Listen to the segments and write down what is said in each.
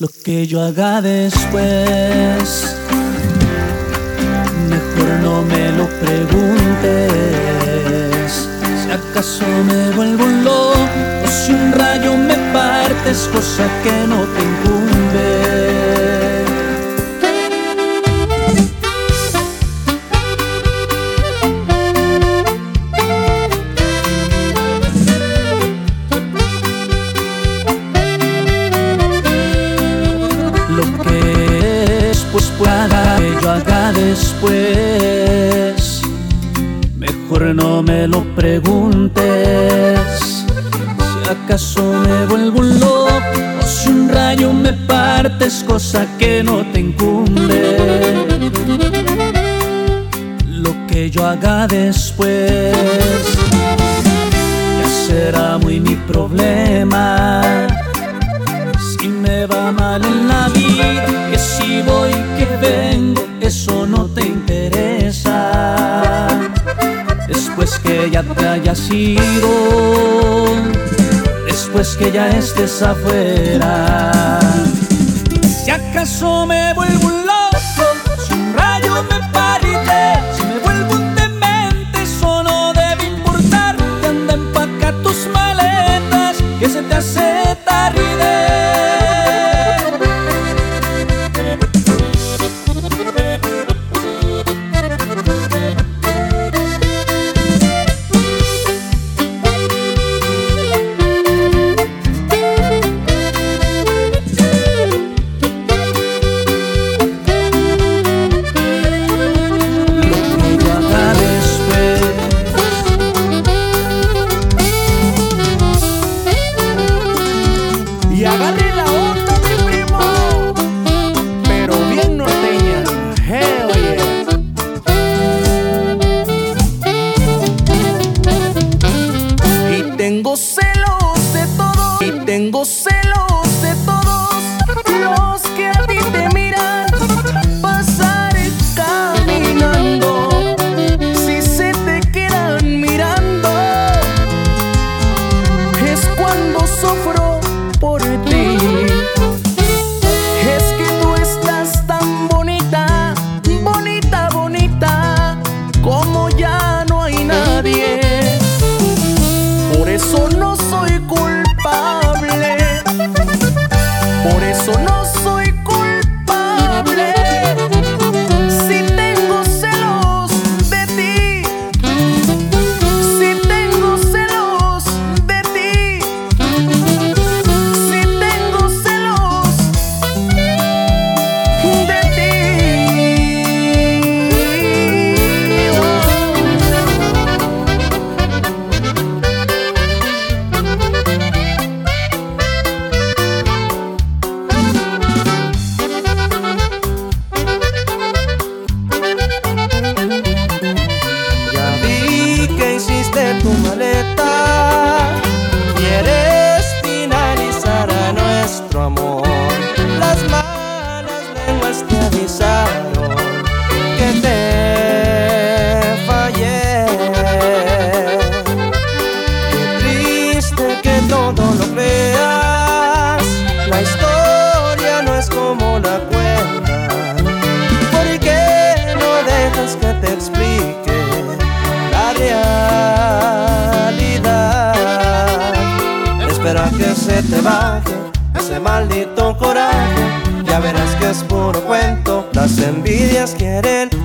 Lo que yo haga después, mejor no me lo preguntes. Si acaso me vuelvo loco, o si un rayo me partes, cosa que no te incumbe. Acaso me vuelvo loco o si un rayo me partes, cosa que no te incumbe. Lo que yo haga después ya será muy mi problema. Si me va mal en la vida, que si voy, que vengo eso no te interesa. Después que ya te hayas ido, que ya estés afuera. Si acaso me vuelvo de tu maleta. te baje ese maldito coraje. Ya verás que es puro cuento, las envidias quieren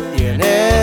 yet you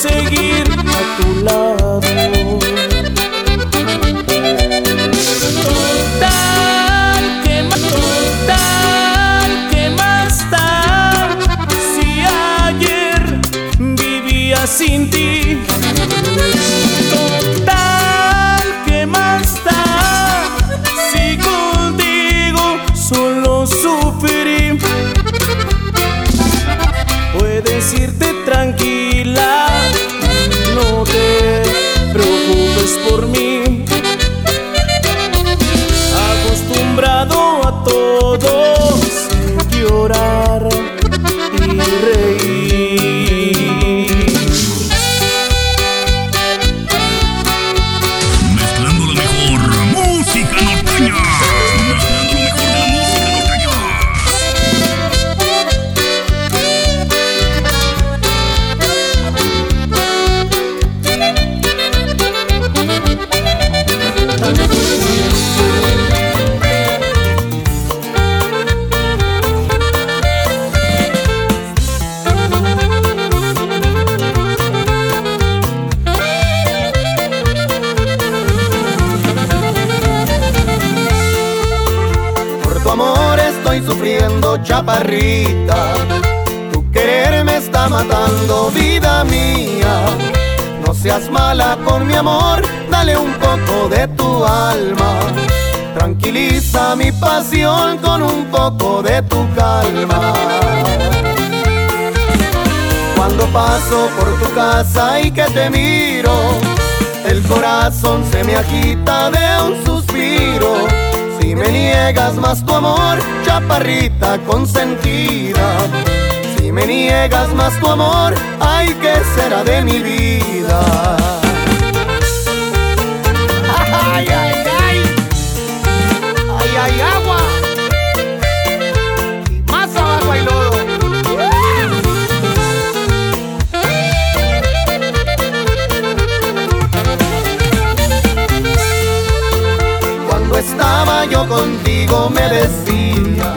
seguir chaparrita. Tu querer me está matando, vida mía. No seas mala con mi amor, dale un poco de tu alma. Tranquiliza mi pasión con un poco de tu calma. Cuando paso por tu casa y que te miro, el corazón se me agita de un suspiro. Si me niegas más tu amor, chaparrita consentida. Si me niegas más tu amor, ay, ¿qué será de mi vida? Yo contigo me decía.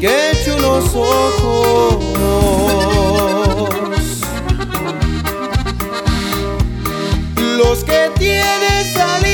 Qué chulos ojos. Los que tiene salida